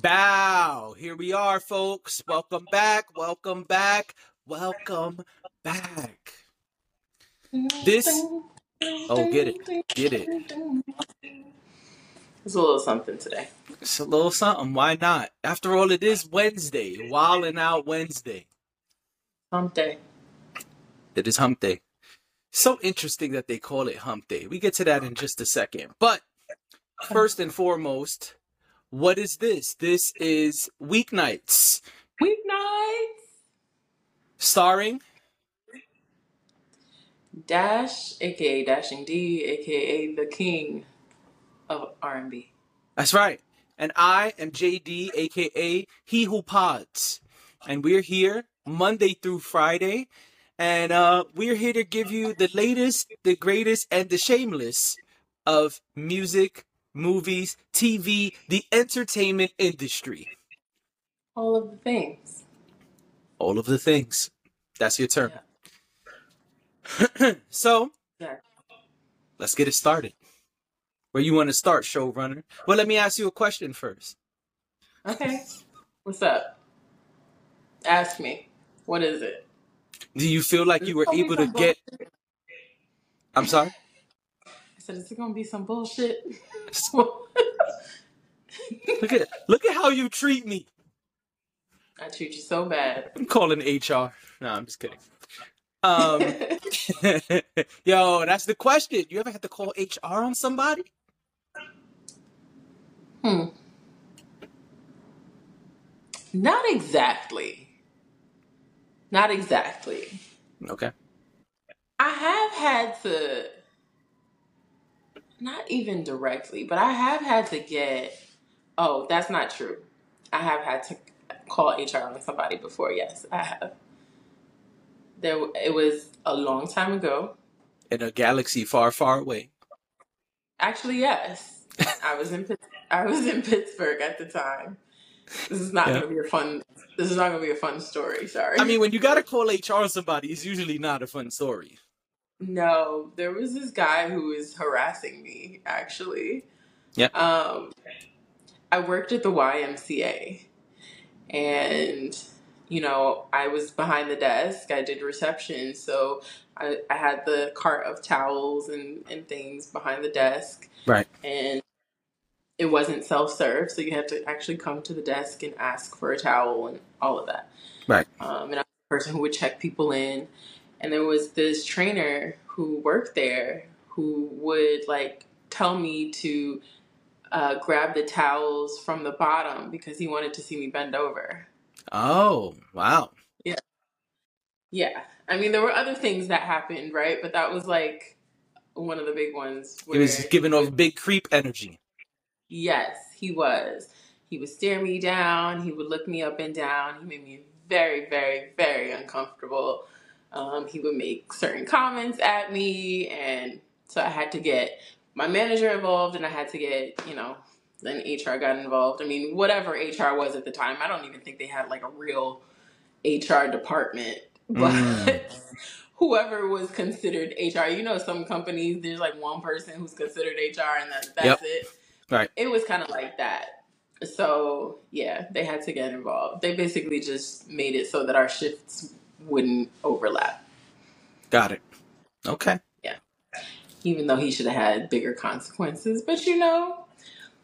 Bow. Here we are, folks. Welcome back. Welcome back. Welcome back. This. Oh, get it. Get it. It's a little something today. It's a little something. Why not? After all, it is Wednesday. Wilding out Wednesday. Hump day. It is hump day. So interesting that they call it hump day. We get to that in just a second. But first and foremost, what is this? This is Weeknights, Weeknights. starring Dash, aka Dashing D, aka the king of R&B. That's right. And I am JD, aka He Who Pods. And we're here Monday through Friday. And uh, we're here to give you the latest, the greatest, and the shameless of music, movies, TV, the entertainment industry. All of the things. All of the things. That's your term. Yeah. so Yeah. let's get it started. Where you want to start, showrunner? Well, let me ask you a question first. Okay. What's up? Ask me. What is it? Do you feel like you were able to get? I'm sorry. I said, is it gonna be some bullshit? Look at look at how you treat me. I treat you so bad. I'm calling HR. No, I'm just kidding. Um, yo, that's the question. You ever had to call HR on somebody? hmm. Not exactly. Not exactly. Okay. I have had to, not even directly, but I have had to get. Oh, that's not true. I have had to call HR on somebody before. Yes, I have. There, it was a long time ago. In a galaxy far, far away. Actually, yes, I was in I was in Pittsburgh at the time. This is not Yeah. going to be a fun. This is not going to be a fun story. Sorry. I mean, when you gotta call HR on somebody, it's usually not a fun story. No, there was this guy who was harassing me, actually. Yeah. Um, I worked at the YMCA and, you know, I was behind the desk. I did reception. So I, I had the cart of towels and, and things behind the desk. Right. And it wasn't self serve. So you had to actually come to the desk and ask for a towel and all of that. Right. Um, and I was the person who would check people in and there was this trainer who worked there who would like tell me to uh, grab the towels from the bottom because he wanted to see me bend over. Oh, wow. Yeah, Yeah. I mean there were other things that happened, right? But that was like one of the big ones. It was giving off big creep energy. Yes, he was. He would stare me down. He would look me up and down. He made me very, very, very uncomfortable. Um, he would make certain comments at me, and so I had to get my manager involved, and I had to get, you know, then HR got involved. I mean, whatever HR was at the time, I don't even think they had like a real HR department, but Mm. whoever was considered HR, you know, some companies there's like one person who's considered HR, and that, that's Yep. it Right. it was kind of like that. So yeah, they had to get involved. They basically just made it so that our shifts wouldn't overlap, Got it. Okay. Yeah. Even though he should have had bigger consequences. But you know,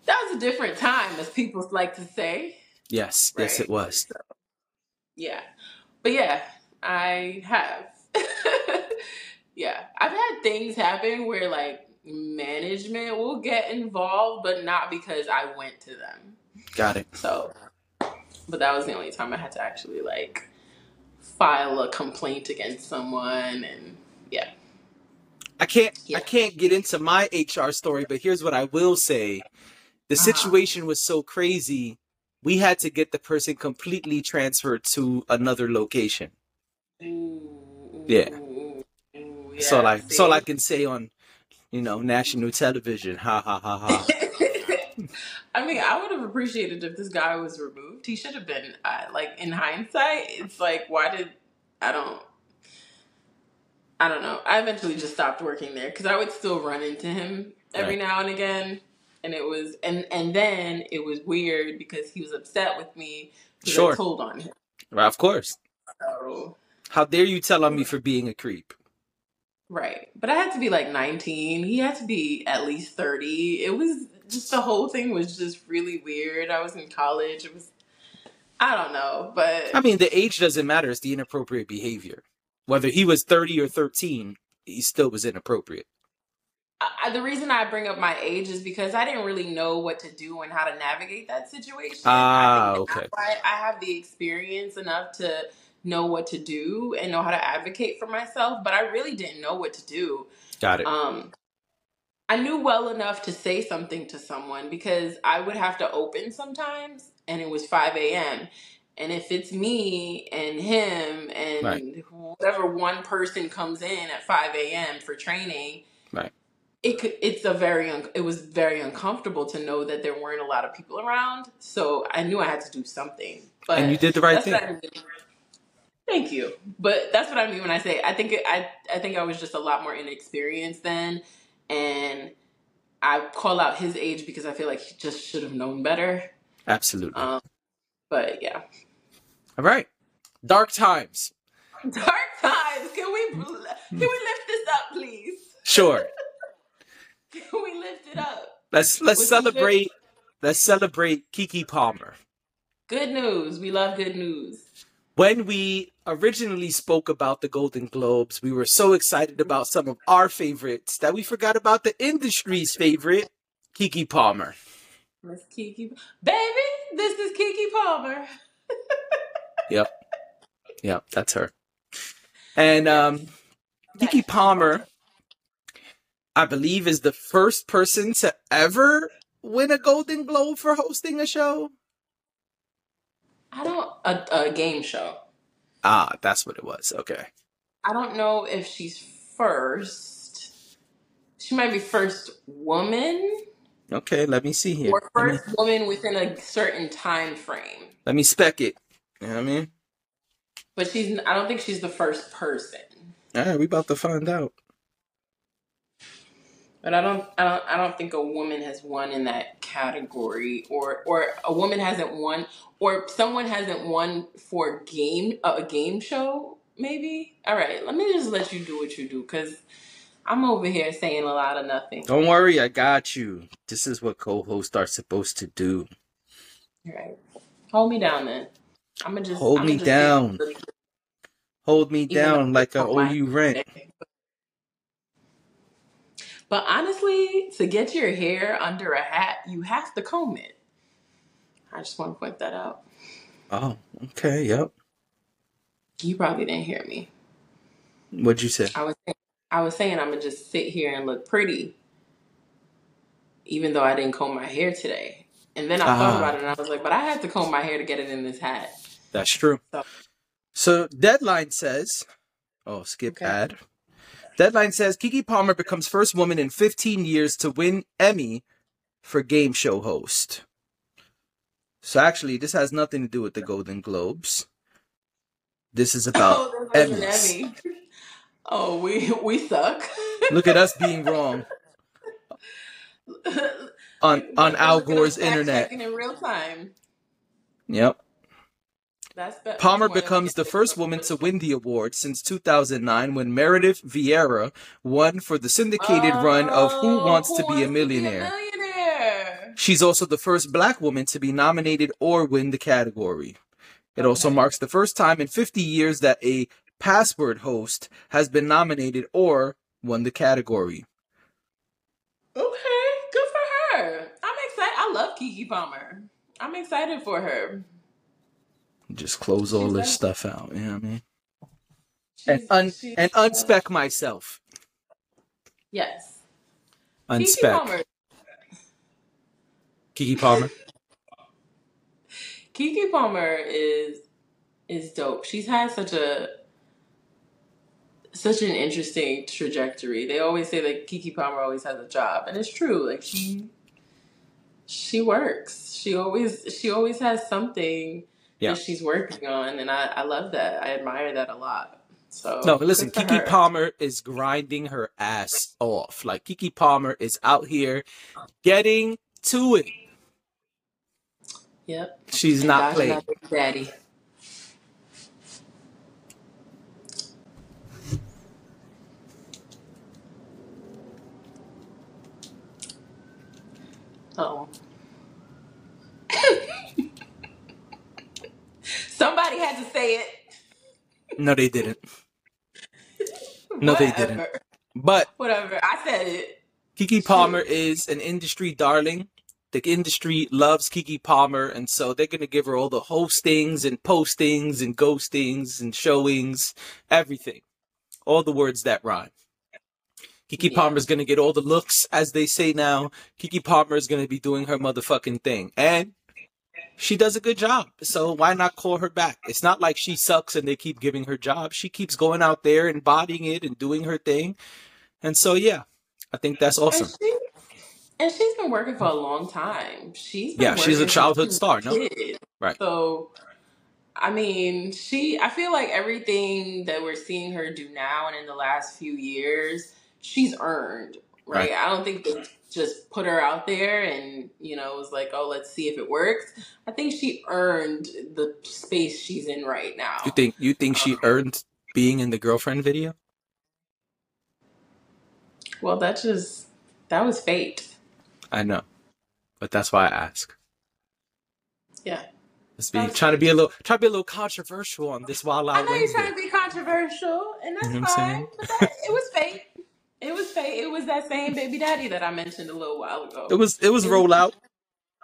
that was a different time, as people like to say. Yes. Yes, it was. Yeah, but yeah, I have. yeah, I've had things happen where like management will get involved, but not because I went to them. Got it. So, but that was the only time I had to actually like file a complaint against someone, and yeah, I can't Yeah. I can't get into my HR story, but here's what I will say. The Uh-huh. situation was so crazy, we had to get the person completely transferred to another location. Ooh, Yeah. ooh, ooh, all I that's all I can say on, you know, national television. Ha ha ha ha. I mean, I would have appreciated if this guy was removed. He should have been. Uh, like in hindsight, it's like, why did I don't. I don't know. I eventually just stopped working there because I would still run into him every Right. now and again, and it was and and then it was weird because he was upset with me because Sure. I told on him. Right, of course. So, How dare you tell on me for being a creep? right, but I had to be like 19. He had to be at least 30. It was just the whole thing was just really weird. I was in college. It was I don't know, but I mean, the age doesn't matter. It's the inappropriate behavior. Whether he was 30 or 13, he still was inappropriate. I, the reason I bring up my age is because I didn't really know what to do and how to navigate that situation. Ah, I okay. why I have the experience enough to know what to do and know how to advocate for myself, but I really didn't know what to do. Got it. Um, I knew well enough to say something to someone because I would have to open sometimes, and it was 5 a.m. And if it's me and him and Right. whatever one person comes in at 5 a.m. for training, Right. it could, it's a very un, it was very uncomfortable to know that there weren't a lot of people around. So I knew I had to do something. But and you did the right thing. I mean. Thank you. But that's what I mean when I say I think I I think I was just a lot more inexperienced then, and I call out his age because I feel like he just should have known better. Absolutely. Um, but yeah, All right. Dark times. dark times. Can we can we lift this up, please? Sure. Can we lift it up? Let's let's the celebrate. Let's celebrate Keke Palmer. Good news. We love good news. When we originally spoke about the Golden Globes, we were so excited about some of our favorites that we forgot about the industry's favorite, Keke Palmer. Miss Keke, baby, this is Keke Palmer. Yep. Yep, that's her. And um Keke Palmer, I believe, is the first person to ever win a Golden Globe for hosting a show. I don't a, a game show. Ah, that's what it was. Okay. I don't know if she's first. She might be first woman Okay, let me see here. or Let me, first woman within a certain time frame. let me spec it. You know what I mean? But she's I don't think she's the first person. All right, we about to find out. But I don't I don't I don't think a woman has won in that category or or a woman hasn't won or someone hasn't won for game a game show maybe. All right, let me just let you do what you do cuz I'm over here saying a lot of nothing. Don't worry, I got you. This is what co-hosts are supposed to do. All right. Hold me down then. I'm gonna just Hold I'm me just down. Hold me Even down like I I owe you rent. But honestly, to get your hair under a hat, you have to comb it. I just want to point that out. Oh, okay, yep. You probably didn't hear me. What'd you say? I was I was saying I'm gonna just sit here and look pretty, even though I didn't comb my hair today. And then I thought Ah. about it and I was like, but I had to comb my hair to get it in this hat. That's true. So- So Deadline says, oh, skip Okay. ad. Deadline says Keke Palmer becomes first woman in 15 years to win Emmy for game show host. So actually, this has nothing to do with the Golden Globes. This is about oh, there was an Emmys. Emmy. Oh, we we suck. Look at us being wrong on on Al look at us Gore's internet. in real time. Yep. That's be- Palmer that's one of becomes the first woman to win the award since 2009 when Meredith Vieira won for the syndicated run of Who Oh, Wants Who to Be a Wants Millionaire. Millionaire? She's also the first black woman to be nominated or win the category. It also marks the first time in 50 years that a password host has been nominated or won the category. Okay, good for her. I'm excited. I love Keke Palmer. I'm excited for her. Just close all She's this done- stuff out, you know what I mean? And un- and unspec myself. Yes. Keke Unspec. Palmer. Keke Palmer. Keke Palmer is is dope. She's had such a such an interesting trajectory. They always say that Keke Palmer always has a job, and it's true. Like she she works. She always she always has something Yeah. that she's working on, and I I love that. I admire that a lot. So No, listen, Keke her. Palmer is grinding her ass off. Like Keke Palmer is out here getting to it. Yep. She's And not playing. daddy. Oh. Somebody had to say it. No, they didn't. No, they didn't. But Whatever. I said it. Keke Palmer is an industry darling. The industry loves Keke Palmer, and so they're gonna give her all the hostings and postings and ghostings and showings, everything, all the words that rhyme. Keke Yeah. Palmer's gonna get all the looks, as they say now. Keke Palmer is gonna be doing her motherfucking thing, and she does a good job. So why not call her back? It's not like she sucks and they keep giving her jobs. She keeps going out there and bodying it and doing her thing, and so yeah, I think that's awesome. And she and she's been working for a long time. She's Yeah, she's a childhood star, no? kid. Right. So I mean, she I feel like everything that we're seeing her do now and in the last few years, she's earned. Right. Right. I don't think they just put her out there and, you know, was like, oh, let's see if it works. I think she earned the space she's in right now. You think you think she um, earned being in the girlfriend video? Well, that just that was fate. I know, but that's why I ask. Yeah. Let's be trying to be a little try to be a little controversial on this Wild I know you're trying to be controversial, and that's You know fine. But that, it was fake. It was. It was that same baby daddy that I mentioned a little while It ago. was it was It was rollout.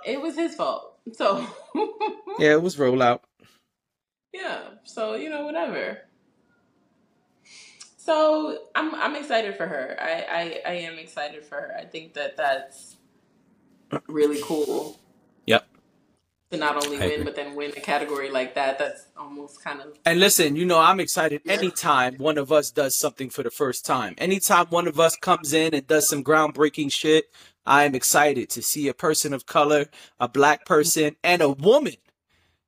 it was his fault. So Yeah, it was rollout. yeah. So you know whatever. So I'm I'm excited for her. I I, I am excited for her. I think that that's really cool to not only win but then win a category like that. That's almost kind of And listen, you know, I'm excited anytime one of us does something for the first time. Anytime one of us comes in and does some groundbreaking shit, I'm excited to see a person of color, a black person, and a woman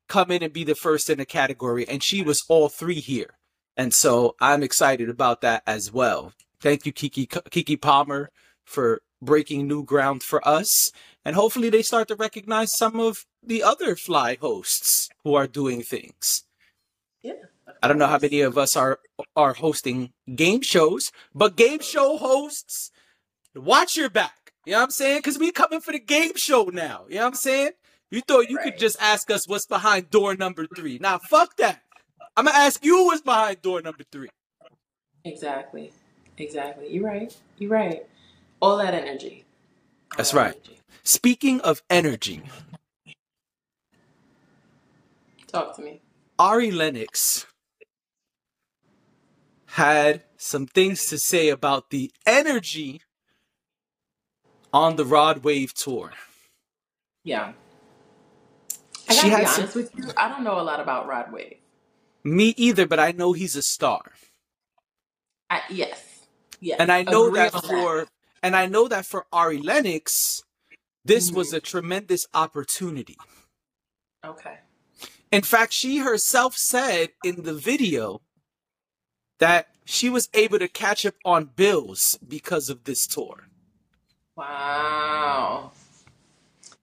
come in and be the first in a category. And she was all three here. And so I'm excited about that as well. Thank you, Keke, Keke Palmer, for breaking new ground for us. And hopefully they start to recognize some of the other fly hosts who are doing things. yeah. I don't know how many of us are are hosting game shows, but game show hosts, watch your back. You know what I'm saying? Because we coming for the game show now. You know what I'm saying? You thought you could just ask us what's behind door number three. Now, fuck that. I'm gonna ask you what's behind door number three. Exactly. Exactly. You're right. You're right. All that energy. All That's that right. energy. Speaking of energy, Talk to me. Ari Lennox had some things to say about the energy on the Rod Wave tour. Yeah. I gotta be had some honest with you. I don't know a lot about Rod Wave. Me either, but I know he's a star. I, yes. Yes. And I know Agree that on that. for and I know that for Ari Lennox, this was Mhm. a tremendous opportunity. Okay. In fact, she herself said in the video that she was able to catch up on bills because of this tour. Wow.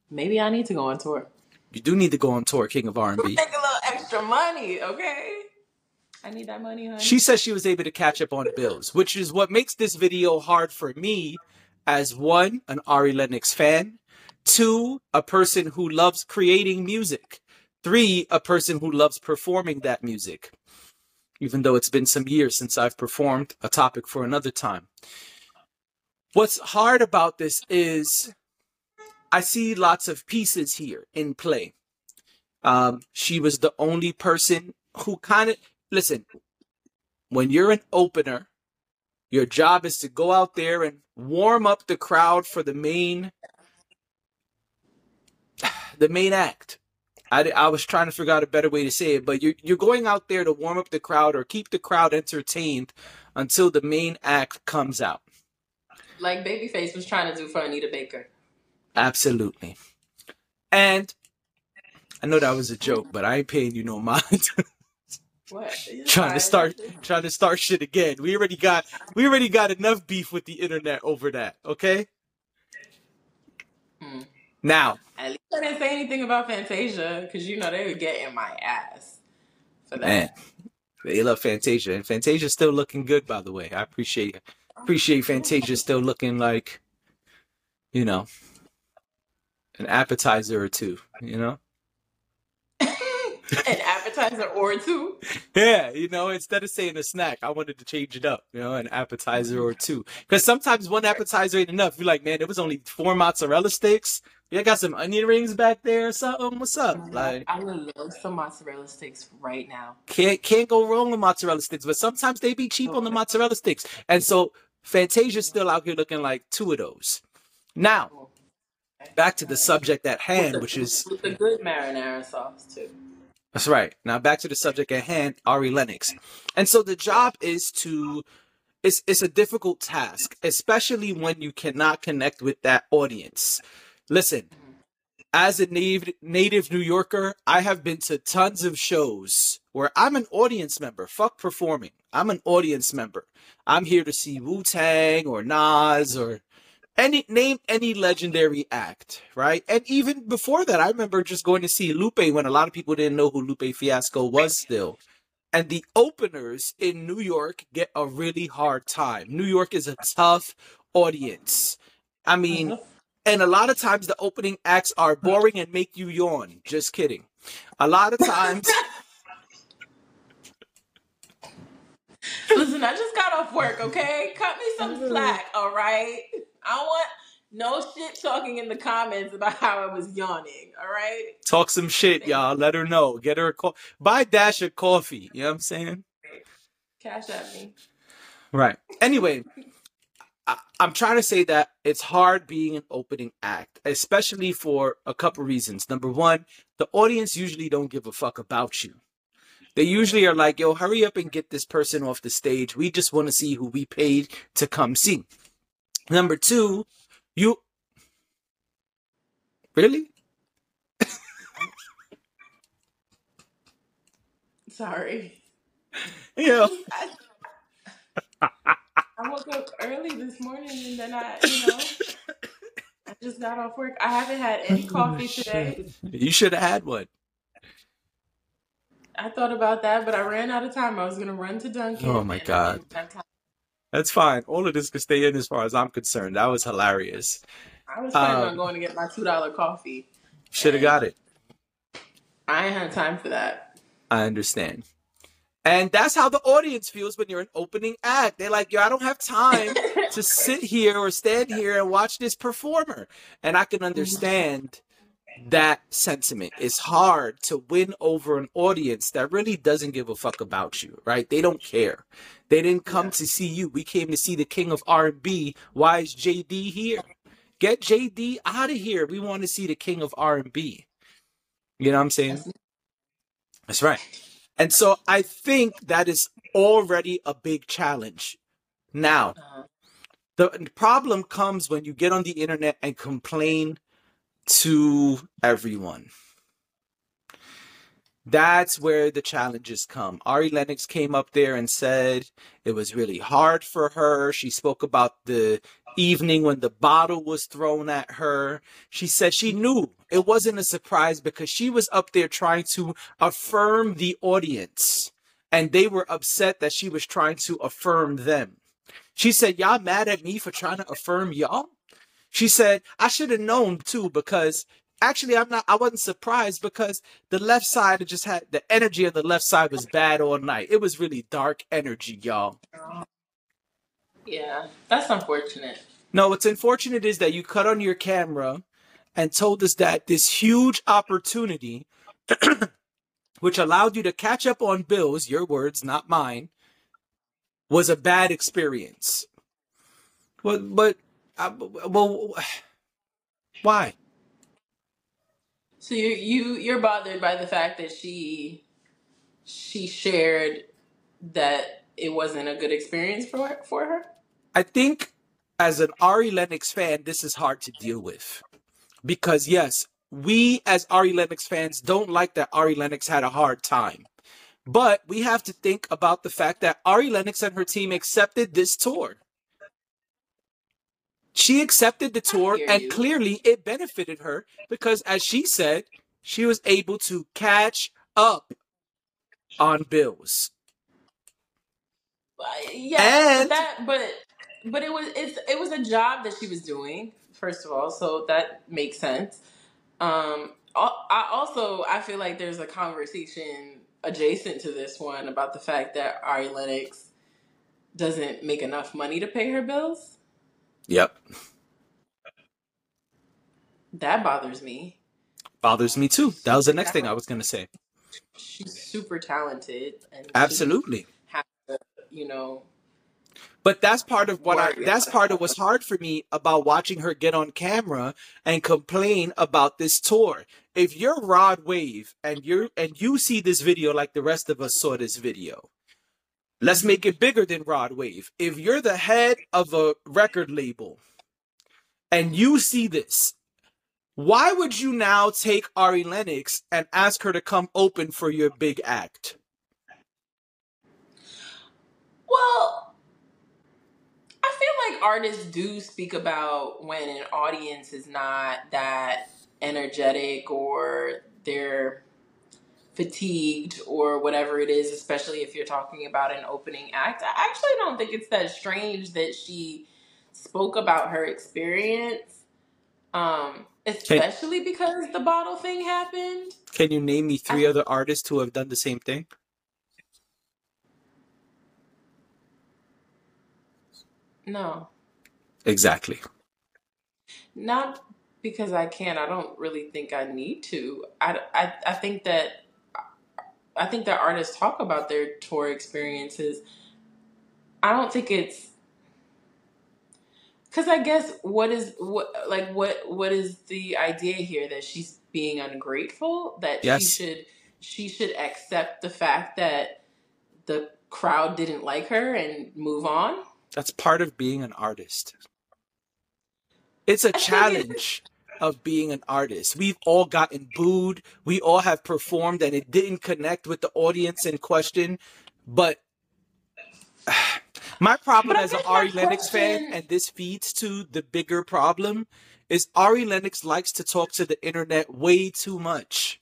Maybe I need to go on tour. You do need to go on tour, King of R&B. Make a little extra money, okay? I need that money, honey. She says she was able to catch up on bills, which is what makes this video hard for me as one, an Ari Lennox fan, two, a person who loves creating music, three, a person who loves performing that music, even though it's been some years since I've performed a topic for another time. What's hard about this is I see lots of pieces here in play. Um, she was the only person who kind of listen when you're an opener your job is to go out there and warm up the crowd for the main the main act I, I was trying to figure out a better way to say it but you're, you're going out there to warm up the crowd or keep the crowd entertained until the main act comes out like Babyface was trying to do for Anita Baker. absolutely and i know that was a joke but i ain't paying you no mind What? Trying to start trying to start shit again. We already got we already got enough beef with the internet over that, okay? Hmm. Now, At least I didn't say anything about Fantasia because you know they were getting my ass for that. man, they love Fantasia, and Fantasia's still looking good, by the way. I appreciate appreciate Fantasia still looking like, you know, an appetizer or two. You know. An appetizer or two. Yeah, you know, instead of saying a snack, I wanted to change it up, you know, an appetizer or two. Because sometimes one appetizer ain't enough. You're like, man, it was only four mozzarella sticks. You got some onion rings back there or something. What's up? Like, I would love some mozzarella sticks right now. can't can't go wrong with mozzarella sticks. But sometimes they be cheap on the mozzarella sticks. And so Fantasia's still out here looking like two of those. Now, back to the subject at hand, which is with the good marinara sauce too. That's right. Now back to the subject at hand, Ari Lennox. And so the job is to it's it's a difficult task, especially when you cannot connect with that audience. Listen, as a native native New Yorker, I have been to tons of shows where I'm an audience member. Fuck performing. I'm an audience member. I'm here to see Wu Tang or Nas or any name any legendary act, right? And even before that, I remember just going to see Lupe when a lot of people didn't know who Lupe Fiasco was still. And the openers in New York get a really hard time. New York is a tough audience. I mean, uh-huh. And a lot of times the opening acts are boring and make you yawn. Just kidding. A lot of times Listen, I just got off work, okay? Cut me some mm-hmm. slack, all right? I want no shit talking in the comments about how I was yawning, all right? talk some shit, y'all. Let her know. Get her a call. Buy Dash a coffee. You know what I'm saying? Cash at me. Right. Anyway, I, I'm trying to say that it's hard being an opening act, especially for a couple reasons. Number one, the audience usually don't give a fuck about you. They usually are like, yo, hurry up and get this person off the stage. We just want to see who we paid to come see. Number two, you really? Sorry. Yeah. I woke up early this morning and then I, you know, I just got off work. I haven't had any coffee today. You should have had one. I thought about that, but I ran out of time. I was gonna run to Dunkin'. Oh my God. didn't have time. That's fine. All of this could stay in as far as I'm concerned. That was hilarious. I was planning Um, on going to get my two dollar coffee. Should have got it. I ain't had time for that. I understand. And that's how the audience feels when you're an opening act. They're like, yo, I don't have time to sit here or stand here and watch this performer. And I can understand that sentiment. It's hard to win over an audience that really doesn't give a fuck about you, right? They don't care. They didn't come Yeah. to see you. We came to see the king of R&B. Why is JD here? Get JD out of here. We want to see the king of R&B. You know what I'm saying? That's- That's right. And so I think that is already a big challenge. Now, uh, the problem comes when you get on the internet and complain to everyone. That's where the challenges come. Ari Lennox came up there and said it was really hard for her. She spoke about the evening when the bottle was thrown at her. She said she knew it wasn't a surprise because she was up there trying to affirm the audience and they were upset that she was trying to affirm them. She said, Y'all mad at me for trying to affirm y'all? She said, I should have known too, because actually I'm not I wasn't surprised because the left side just had the energy of the left side was bad all night. It was really dark energy, y'all. Yeah, that's unfortunate. No, what's unfortunate is that you cut on your camera and told us that this huge opportunity, which allowed you to catch up on bills, your words, not mine, was a bad experience. But, but, uh, well, why? So you you you're bothered by the fact that she she shared that it wasn't a good experience for for her. I think as an Ari Lennox fan, this is hard to deal with. Because yes, we as Ari Lennox fans don't like that Ari Lennox had a hard time. But we have to think about the fact that Ari Lennox and her team accepted this tour. she accepted the tour and you. clearly it benefited her because as she said she was able to catch up on bills yeah, and that but but it was it's it was a job that she was doing first of all, so that makes sense. Um, I also I feel like there's a conversation adjacent to this one about the fact that Ari Lennox doesn't make enough money to pay her bills. yep That bothers me. bothers me too that was the next thing i was going to say She's super talented and absolutely to, you know, But that's part of what I, that's part of what's hard for me about watching her get on camera and complain about this tour. If you're Rod Wave and you're and you see this video like the rest of us saw this video, let's make it bigger than Rod Wave. If you're the head of a record label and you see this, why would you now take Ari Lennox and ask her to come open for your big act? Well, I feel like artists do speak about when an audience is not that energetic or they're fatigued or whatever it is, especially if you're talking about an opening act. I actually don't think it's that strange that she spoke about her experience, um, especially because the bottle thing happened. can you name me I three other artists who have done the same thing? No, Exactly. not because I can. I don't really think I need to. I, I, I think that I think that artists talk about their tour experiences. I don't think it's because I guess what is what like what what is the idea here that she's being ungrateful that she should she should accept the fact that the crowd didn't like her and move on. That's part of being an artist. It's a challenge of being an artist. We've all gotten booed. We all have performed and it didn't connect with the audience in question. But my problem but as an Ari Lennox fan, and this feeds to the bigger problem, is Ari Lennox likes to talk to the internet way too much.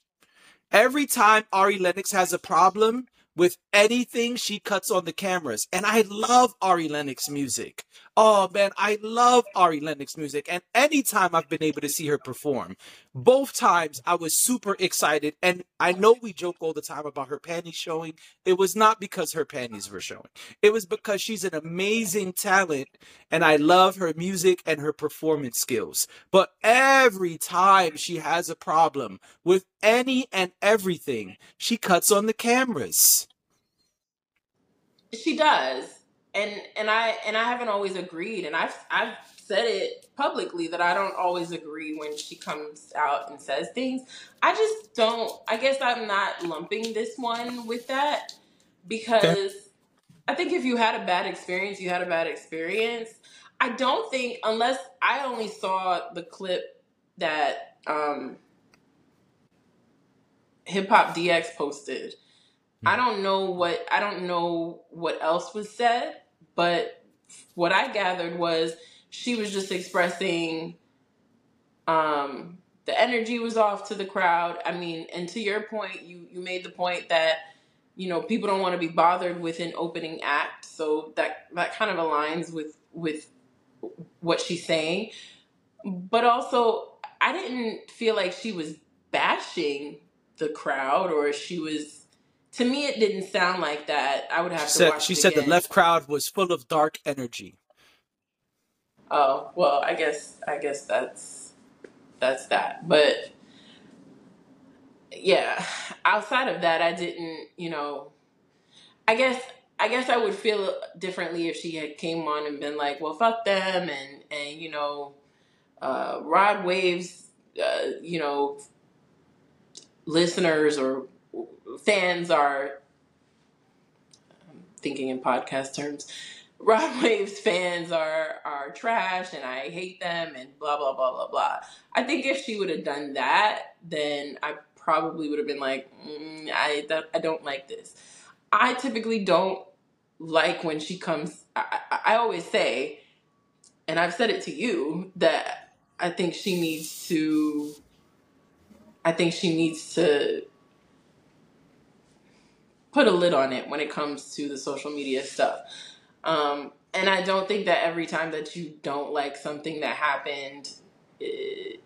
Every time Ari Lennox has a problem with anything, she cuts on the cameras. And I love Ari Lennox music. Oh man, I love Ari Lennox music. And anytime I've been able to see her perform, both times I was super excited. And I know we joke all the time about her panties showing. It was not because her panties were showing, it was because she's an amazing talent. And I love her music and her performance skills. But every time she has a problem with any and everything, she cuts on the cameras. She does, and and I and I haven't always agreed, and I've I've said it publicly that I don't always agree when she comes out and says things. I just don't. I guess I'm not lumping this one with that Okay. because I think if you had a bad experience, you had a bad experience. I don't think unless I only saw the clip that um, Hip Hop DX posted. I don't know what I don't know what else was said, but what I gathered was she was just expressing um the energy was off to the crowd. I mean, and to your point, you you made the point that you know people don't want to be bothered with an opening act, so that that kind of aligns with with what she's saying. But also, I didn't feel like she was bashing the crowd or she was to me it didn't sound like that. I would She have to said watch she said the left crowd was full of dark energy. Oh, well, I guess I guess that's that's that. But yeah, outside of that I didn't, you know, I guess I guess I would feel differently if she had came on and been like, "Well, fuck them," and and you know, uh, Rod Waves, uh, you know, listeners or fans are thinking in podcast terms. Rod Waves fans are are trash, and I hate them, and blah blah blah blah blah. I think if she would have done that, then I probably would have been like, mm, I don't- I don't like this. I typically don't like when she comes. I, I always say, and I've said it to you that I think she needs to. I think she needs to put a lid on it when it comes to the social media stuff. Um, and I don't think that every time that you don't like something that happened, it, eh,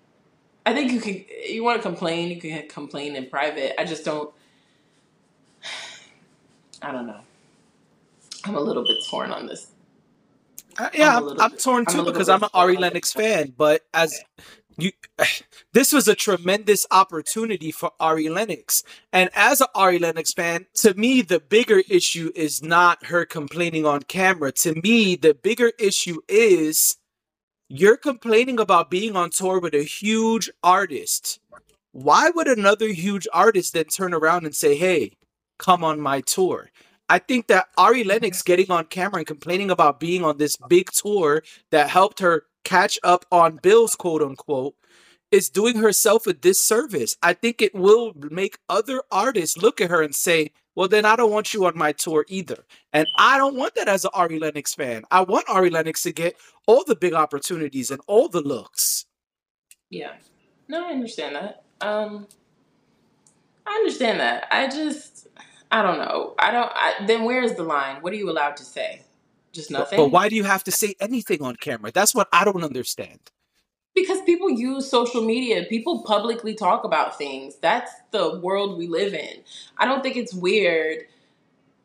I think you can. You want to complain, you can complain in private. I just don't. I don't know. I'm a little bit torn on this. Uh, yeah, I'm, I'm, torn too I'm because I'm an Ari Lennox fan. But as you, this was a tremendous opportunity for Ari Lennox, and as an Ari Lennox fan, to me the bigger issue is not her complaining on camera. To me, the bigger issue is you're complaining about being on tour with a huge artist. Why would another huge artist then turn around and say, "Hey, come on my tour"? I think that Ari Lennox getting on camera and complaining about being on this big tour that helped her catch up on bills, quote unquote, is doing herself a disservice. I think it will make other artists look at her and say, well, then I don't want you on my tour either. And I don't want that as an Ari Lennox fan. I want Ari Lennox to get all the big opportunities and all the looks. Yeah. No, I understand that. Um I understand that. I just I don't know. I don't. I, then where's the line? What are you allowed to say? Just nothing. But why do you have to say anything on camera? That's what I don't understand. Because people use social media. People publicly talk about things. That's the world we live in. I don't think it's weird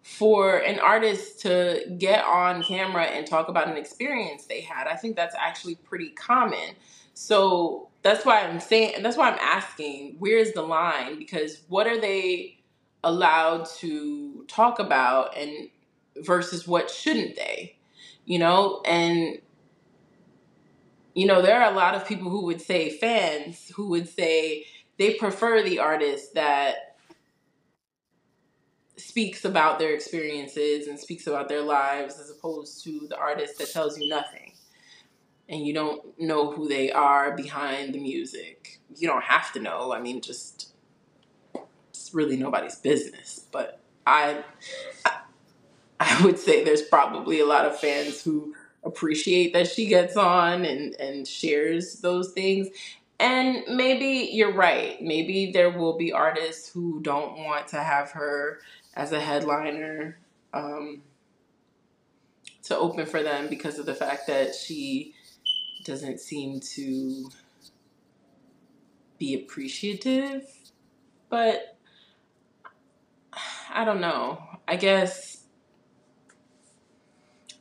for an artist to get on camera and talk about an experience they had. I think that's actually pretty common. So that's why I'm saying, and that's why I'm asking, where's the line? Because what are they allowed to talk about and versus what shouldn't they you know? And you know there are a lot of people who would say fans who would say they prefer the artist that speaks about their experiences and speaks about their lives as opposed to the artist that tells you nothing. And you don't know who they are behind the music. You don't have to know. I mean just it's really nobody's business. But I, I would say there's probably a lot of fans who appreciate that she gets on and and shares those things. And maybe you're right. Maybe there will be artists who don't want to have her as a headliner um, to open for them because of the fact that she doesn't seem to be appreciative. But I don't know. I guess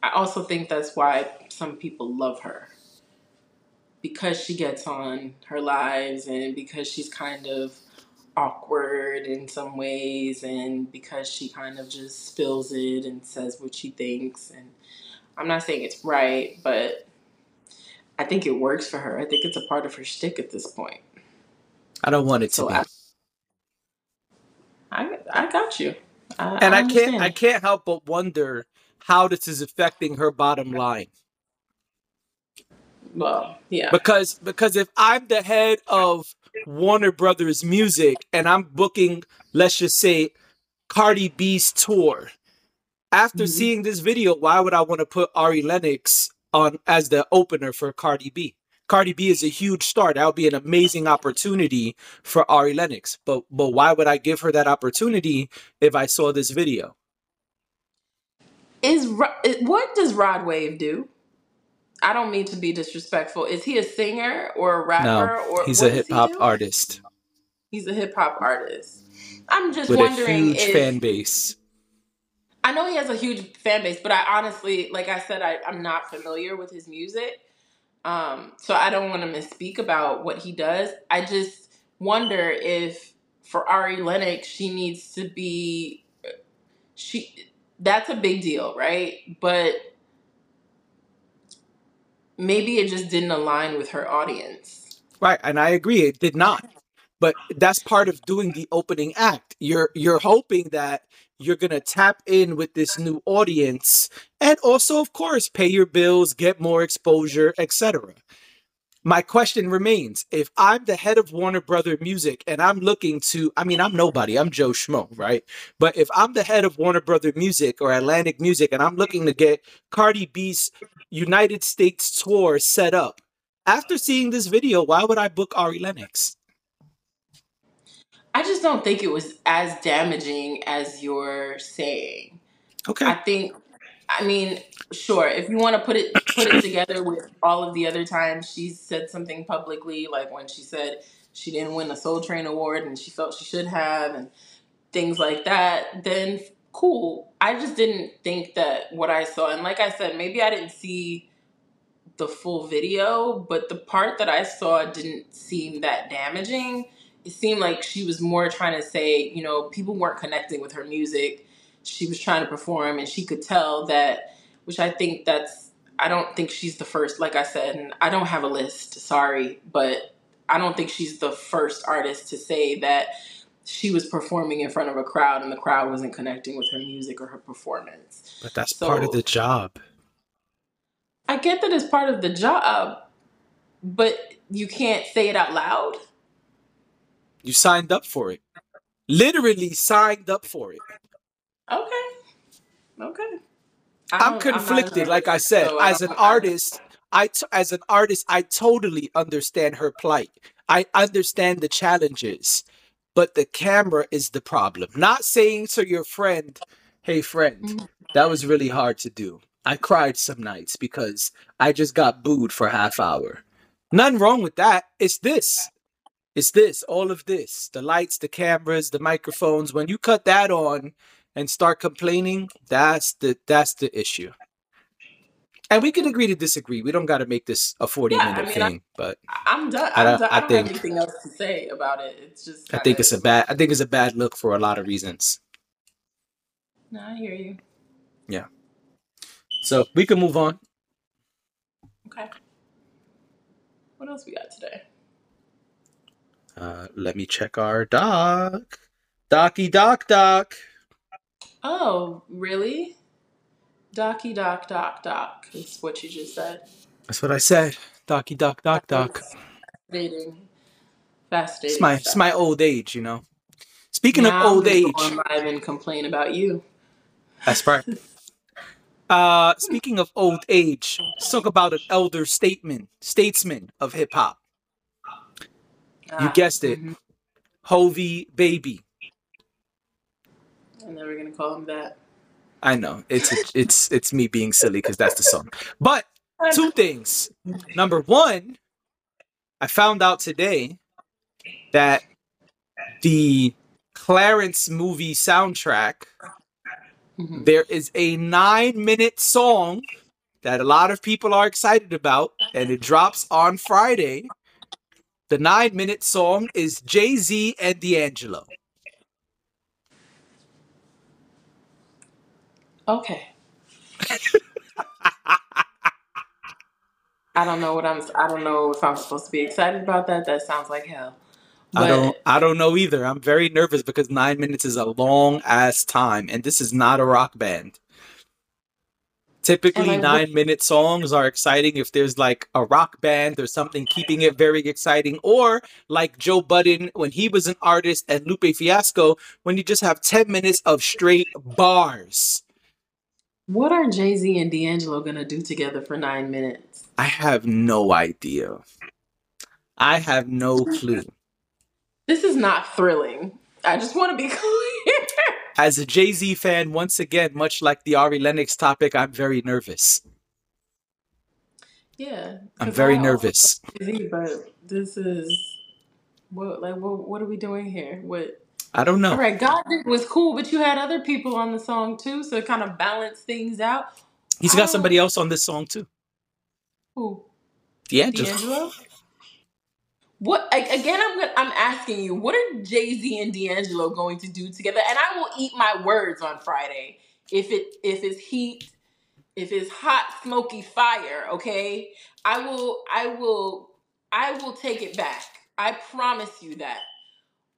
I also think that's why some people love her. Because she gets on her lives and because she's kind of awkward in some ways and because she kind of just spills it and says what she thinks and I'm not saying it's right, but I think it works for her. I think it's a part of her shtick at this point. I don't want it to so be. I, I I got you. I, and I, I can't I can't help but wonder how this is affecting her bottom line. Well, yeah. Because because if I'm the head of Warner Brothers Music and I'm booking, let's just say, Cardi B's tour, after mm-hmm. seeing this video, why would I want to put Ari Lennox on as the opener for Cardi B? Cardi B is a huge star. That would be an amazing opportunity for Ari Lennox. But but why would I give her that opportunity if I saw this video? Is what does Rod Wave do? I don't mean to be disrespectful. Is he a singer or a rapper? No, or he's a hip hop he artist. He's a hip hop artist. I'm just with wondering a huge if, fan base. I know he has a huge fan base, but I honestly, like I said, I, I'm not familiar with his music. Um, so I don't want to misspeak about what he does. I just wonder if for Ari Lennox, she needs to be she that's a big deal, right? But maybe it just didn't align with her audience. Right, and I agree it did not. But that's part of doing the opening act. You're you're hoping that you're going to tap in with this new audience and also of course pay your bills get more exposure etc my question remains if I'm the head of Warner Brother Music and I'm looking to, I mean, I'm nobody, I'm Joe Schmo, right? But if I'm the head of Warner Brother Music or Atlantic Music and I'm looking to get Cardi B's United States tour set up, after seeing this video, why would I book Ari Lennox? I just don't think it was as damaging as you're saying. Okay. I think I mean, sure, if you want to put it put it together with all of the other times she said something publicly, like when she said she didn't win a Soul Train award and she felt she should have and things like that, then cool. I just didn't think that what I saw and like I said, maybe I didn't see the full video, but the part that I saw didn't seem that damaging. It seemed like she was more trying to say, you know, people weren't connecting with her music. She was trying to perform and she could tell that, which I think that's, I don't think she's the first, like I said, and I don't have a list, sorry, but I don't think she's the first artist to say that she was performing in front of a crowd and the crowd wasn't connecting with her music or her performance. But that's part of the job. I get that it's part of the job, but you can't say it out loud. You signed up for it. Literally signed up for it. Okay. Okay. I I'm don't I'm conflicted. Like I said, so I as an don't I artist, I t- as an artist, I totally understand her plight. I understand the challenges, but the camera is the problem. Not saying to your friend, "Hey, friend, Mhm. that was really hard to do. I cried some nights because I just got booed for a half hour." Nothing wrong with that. It's this. It's this. All of this. The lights, the cameras, the microphones. When you cut that on and start complaining, that's the that's the issue. And we can agree to disagree. We don't got to make this a 40 Yeah, I minute mean I thing, but I'm done. I I'm don't done. I I think anything else to say about it. It's just I think it's a bad I think it's a bad look for a lot of reasons. No, I hear you. Yeah. So, we can move on. Okay. What else we got today? Uh let me check our doc. Docky doc doc. Oh, really? Docky doc doc doc is what you just said. That's what I said. Docky doc doc doc. was fascinating, It's fascinating my it's my old age, you know. Speaking of Now I'm old go age, on live and complain about you. that's right. Uh, speaking of old age, let's talk about an elder statesman, statesman of hip hop. You Ah, guessed it, hmm Hovi Baby. I'm never gonna call him that. I know it's it's it's me being silly because that's the song. But two things. Number one, I found out today that the Clarence movie soundtrack Mhm. there is a nine minute song that a lot of people are excited about, and it drops on Friday. The nine minute song is Jay Z and D'Angelo. Okay. I don't know what I'm. I don't know if I'm supposed to be excited about that. That sounds like hell. I don't But I don't know either. I'm very nervous because nine minutes is a long ass time, and this is not a rock band. and Typically, like, what? nine minute songs are exciting if there's like a rock band or something keeping it very exciting, or like Joe Budden when he was an artist and Lupe Fiasco when you just have 10 minutes of straight bars. What are Jay Z and D'Angelo gonna do together for nine minutes? I have no idea. I have no clue. This is not thrilling. I just want to be clear. As a Jay Z fan, once again, much like the Ari Lennox topic, I'm very nervous. yeah, I'm very nervous. Jay Z, but this is what like what what are we doing here? What? I don't All know. right, God was cool, but you had other people on the song too, so it kind of balanced things out. He's I got don't. somebody else on this song too. Who? D'Angelo. D'Angelo? What again? I'm gonna, I'm asking you. What are Jay Z and D'Angelo going to do together? And I will eat my words on Friday if it if it's heat, if it's hot smoky fire. Okay, I will I will I will take it back. I promise you that.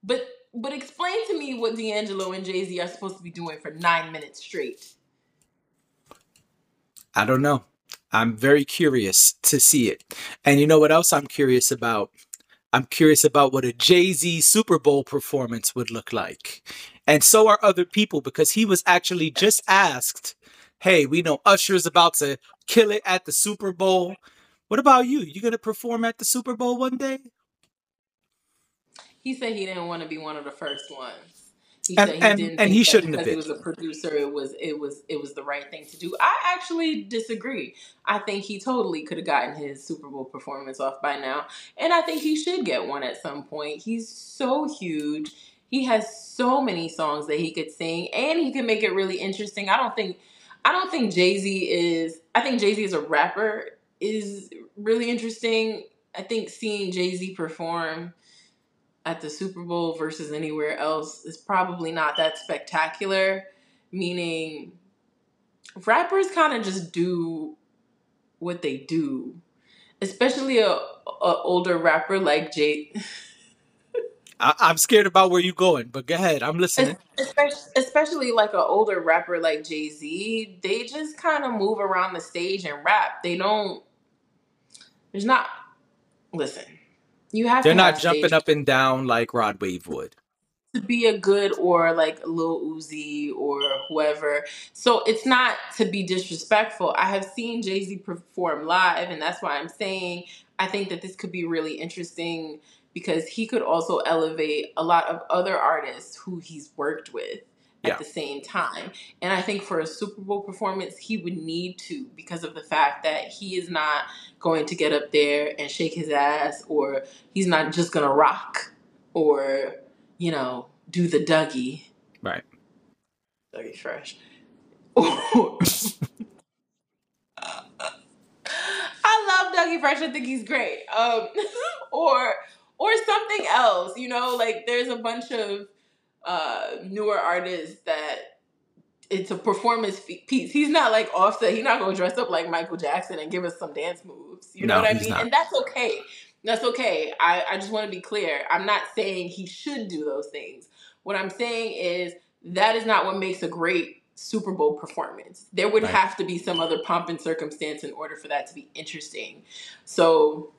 But but explain to me what D'Angelo and Jay Z are supposed to be doing for nine minutes straight. I don't know. I'm very curious to see it. And you know what else I'm curious about? I'm curious about what a Jay Z Super Bowl performance would look like. And so are other people because he was actually just asked, Hey, we know Usher's about to kill it at the Super Bowl. What about you? You to perform at the Super Bowl one day? He said he didn't want to be one of the first ones. He And said he and didn't and think he that shouldn't have because he been. was a producer, it was it was it was the right thing to do. I actually disagree. I think he totally could have gotten his Super Bowl performance off by now, and I think he should get one at some point. He's so huge. He has so many songs that he could sing, and he can make it really interesting. I don't think I don't think Jay Z is. I think Jay Z as a rapper is really interesting. I think seeing Jay Z perform at the Super Bowl versus anywhere else is probably not that spectacular. Meaning, rappers kind of just do what they do, especially a, a older rapper like Jay. I, I'm scared about where you're going, but go ahead. I'm listening. Especially, especially like an older rapper like Jay Z, they just kind of move around the stage and rap. They don't. There's not. Listen, you have They're to not have jumping stage up and down like Rod Wave would. to be a good or like Lil Uzi or whoever. So it's not to be disrespectful. I have seen Jay Z perform live, and that's why I'm saying I think that this could be really interesting because he could also elevate a lot of other artists who he's worked with at Yeah. the same time. And I think for a Super Bowl performance, he would need to because of the fact that he is not going to get up there and shake his ass, or he's not just going to rock, or, you know, do the Dougie. Right. Dougie Fresh. I love Dougie Fresh. I think he's great. Um, or or something else. You know, like there's a bunch of uh, newer artists that it's a performance piece. He's not like Offset. He's not going to dress up like Michael Jackson and give us some dance moves. You know No, what I mean? not. And that's okay. That's okay. I, I just want to be clear. I'm not saying he should do those things. What I'm saying is that is not what makes a great Super Bowl performance. There would Right. have to be some other pomp and circumstance in order for that to be interesting. So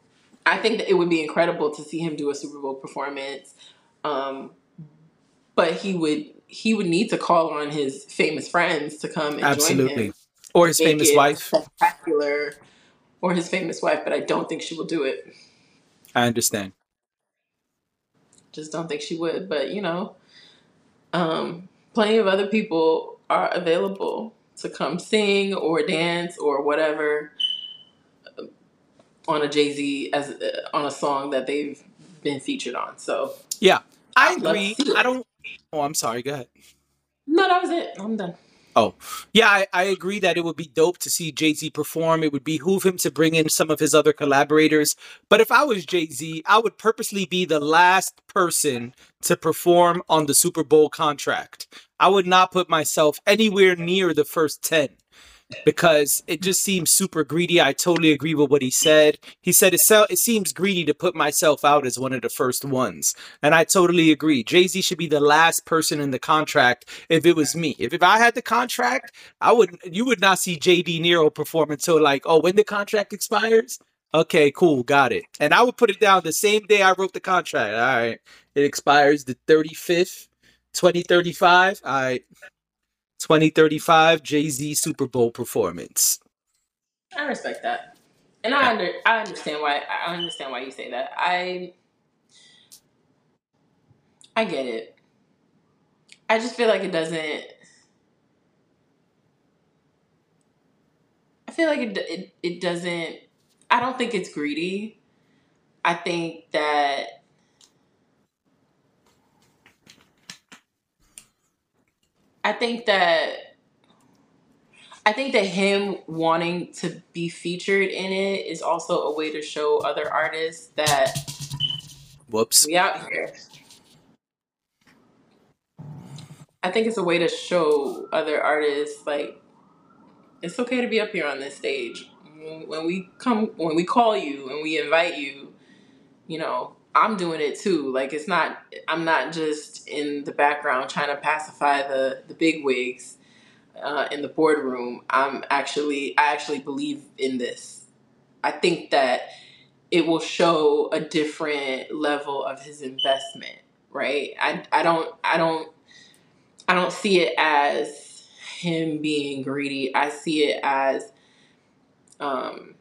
I think that it would be incredible to see him do a Super Bowl performance. Um, but he would he would need to call on his famous friends to come and join Absolutely. him, Or his famous wife. spectacular, or his famous wife. But I don't think she will do it. I understand. Just don't think she would. But you know, um, plenty of other people are available to come sing or dance or whatever on a Jay Z as uh, on a song that they've been featured on. So Yeah. I I'd love to agree. I don't. Oh, I'm sorry. Go ahead. no, that was it. I'm done. Oh, yeah, I, I agree that it would be dope to see Jay Z perform. It would behoove him to bring in some of his other collaborators. But if I was Jay Z, I would purposely be the last person to perform on the Super Bowl contract. I would not put myself anywhere near the first 10 because it just seems super greedy. I totally agree with what he said. He said it, it seems greedy to put myself out as one of the first ones. And I totally agree. Jay Z should be the last person in the contract if it was me. If, if I had the contract, I would you would not see JD Nero perform until like, oh, when the contract expires? Okay, cool, got it. And I would put it down the same day I wrote the contract. All right. It expires the 35th, 2035. All right. 2035 Jay-Z Super Bowl performance. I respect that, and I under I understand why I understand why you say that. I I get it. I just feel like it doesn't. I feel like it it, it doesn't. I don't think it's greedy. I think that I think that I think that him wanting to be featured in it is also a way to show other artists that Whoops. we out here. I think it's a way to show other artists like it's okay to be up here on this stage. When when we come, when we call you and we invite you, you know, I'm doing it too. Like it's not, I'm not just in the background trying to pacify the the big wigs. uh, in the boardroom, I'm actually I actually believe in this. I think that it will show a different level of his investment, right? I I don't I don't I don't see it as him being greedy. I see it as um,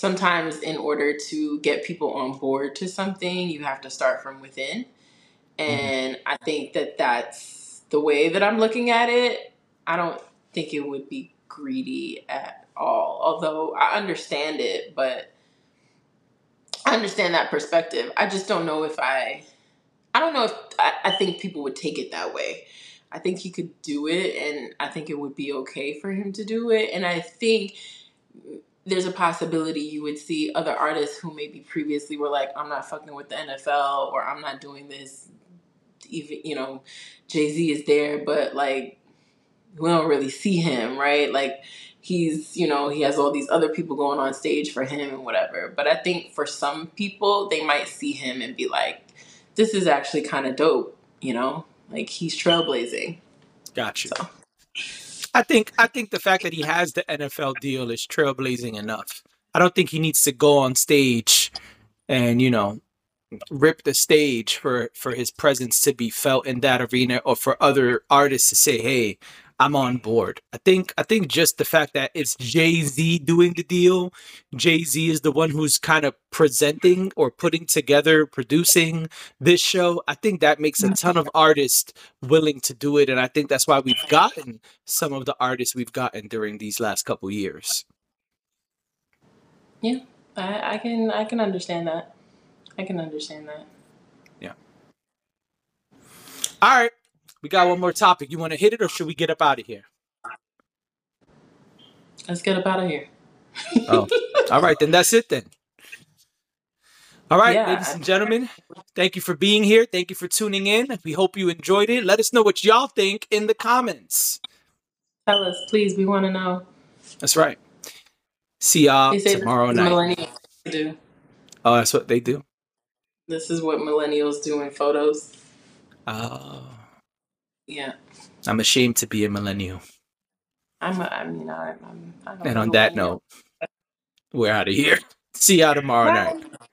sometimes in order to get people on board to something, you have to start from within. Mm-hmm. And I think that that's the way that I'm looking at it. I don't think it would be greedy at all, although I understand it, but I understand that perspective. I just don't know if I, I don't know if I, I think people would take it that way. I think he could do it, and I think it would be okay for him to do it. And I think there's a possibility you would see other artists who maybe previously were like, I'm not fucking with the NFL or I'm not doing this. Even, you know, Jay Z is there, but like, we don't really see him, right? Like, he's, you know, he has all these other people going on stage for him and whatever. But I think for some people, they might see him and be like, this is actually kind of dope, you know? Like, he's trailblazing. Got you. So. I think I think the fact that he has the NFL deal is trailblazing enough. I don't think he needs to go on stage and you know rip the stage for for his presence to be felt in that arena or for other artists to say, "Hey, I'm on board." I think I think just the fact that it's Jay Z doing the deal, Jay Z is the one who's kind of presenting or putting together, producing this show. I think that makes a mm. ton of artists willing to do it, and I think that's why we've gotten some of the artists we've gotten during these last couple years. Yeah, I, I can I can understand that. I can understand that. Yeah. All right. We got one more topic. You want to hit it or should we get up out of here? Let's get up out of here. Oh. All right, then that's it then. All right, Yeah. ladies and gentlemen, thank you for being here. Thank you for tuning in. We hope you enjoyed it. Let us know what y'all think in the comments. Tell us, please. We want to know. That's right. See y'all tomorrow night. millennials do. Oh, that's what they do. This is what millennials do in photos. Oh, Yeah, I'm ashamed to be a millennial. I'm. A, I mean, I, I'm. I don't And on that note, we're out of here. See y'all tomorrow night. Bye.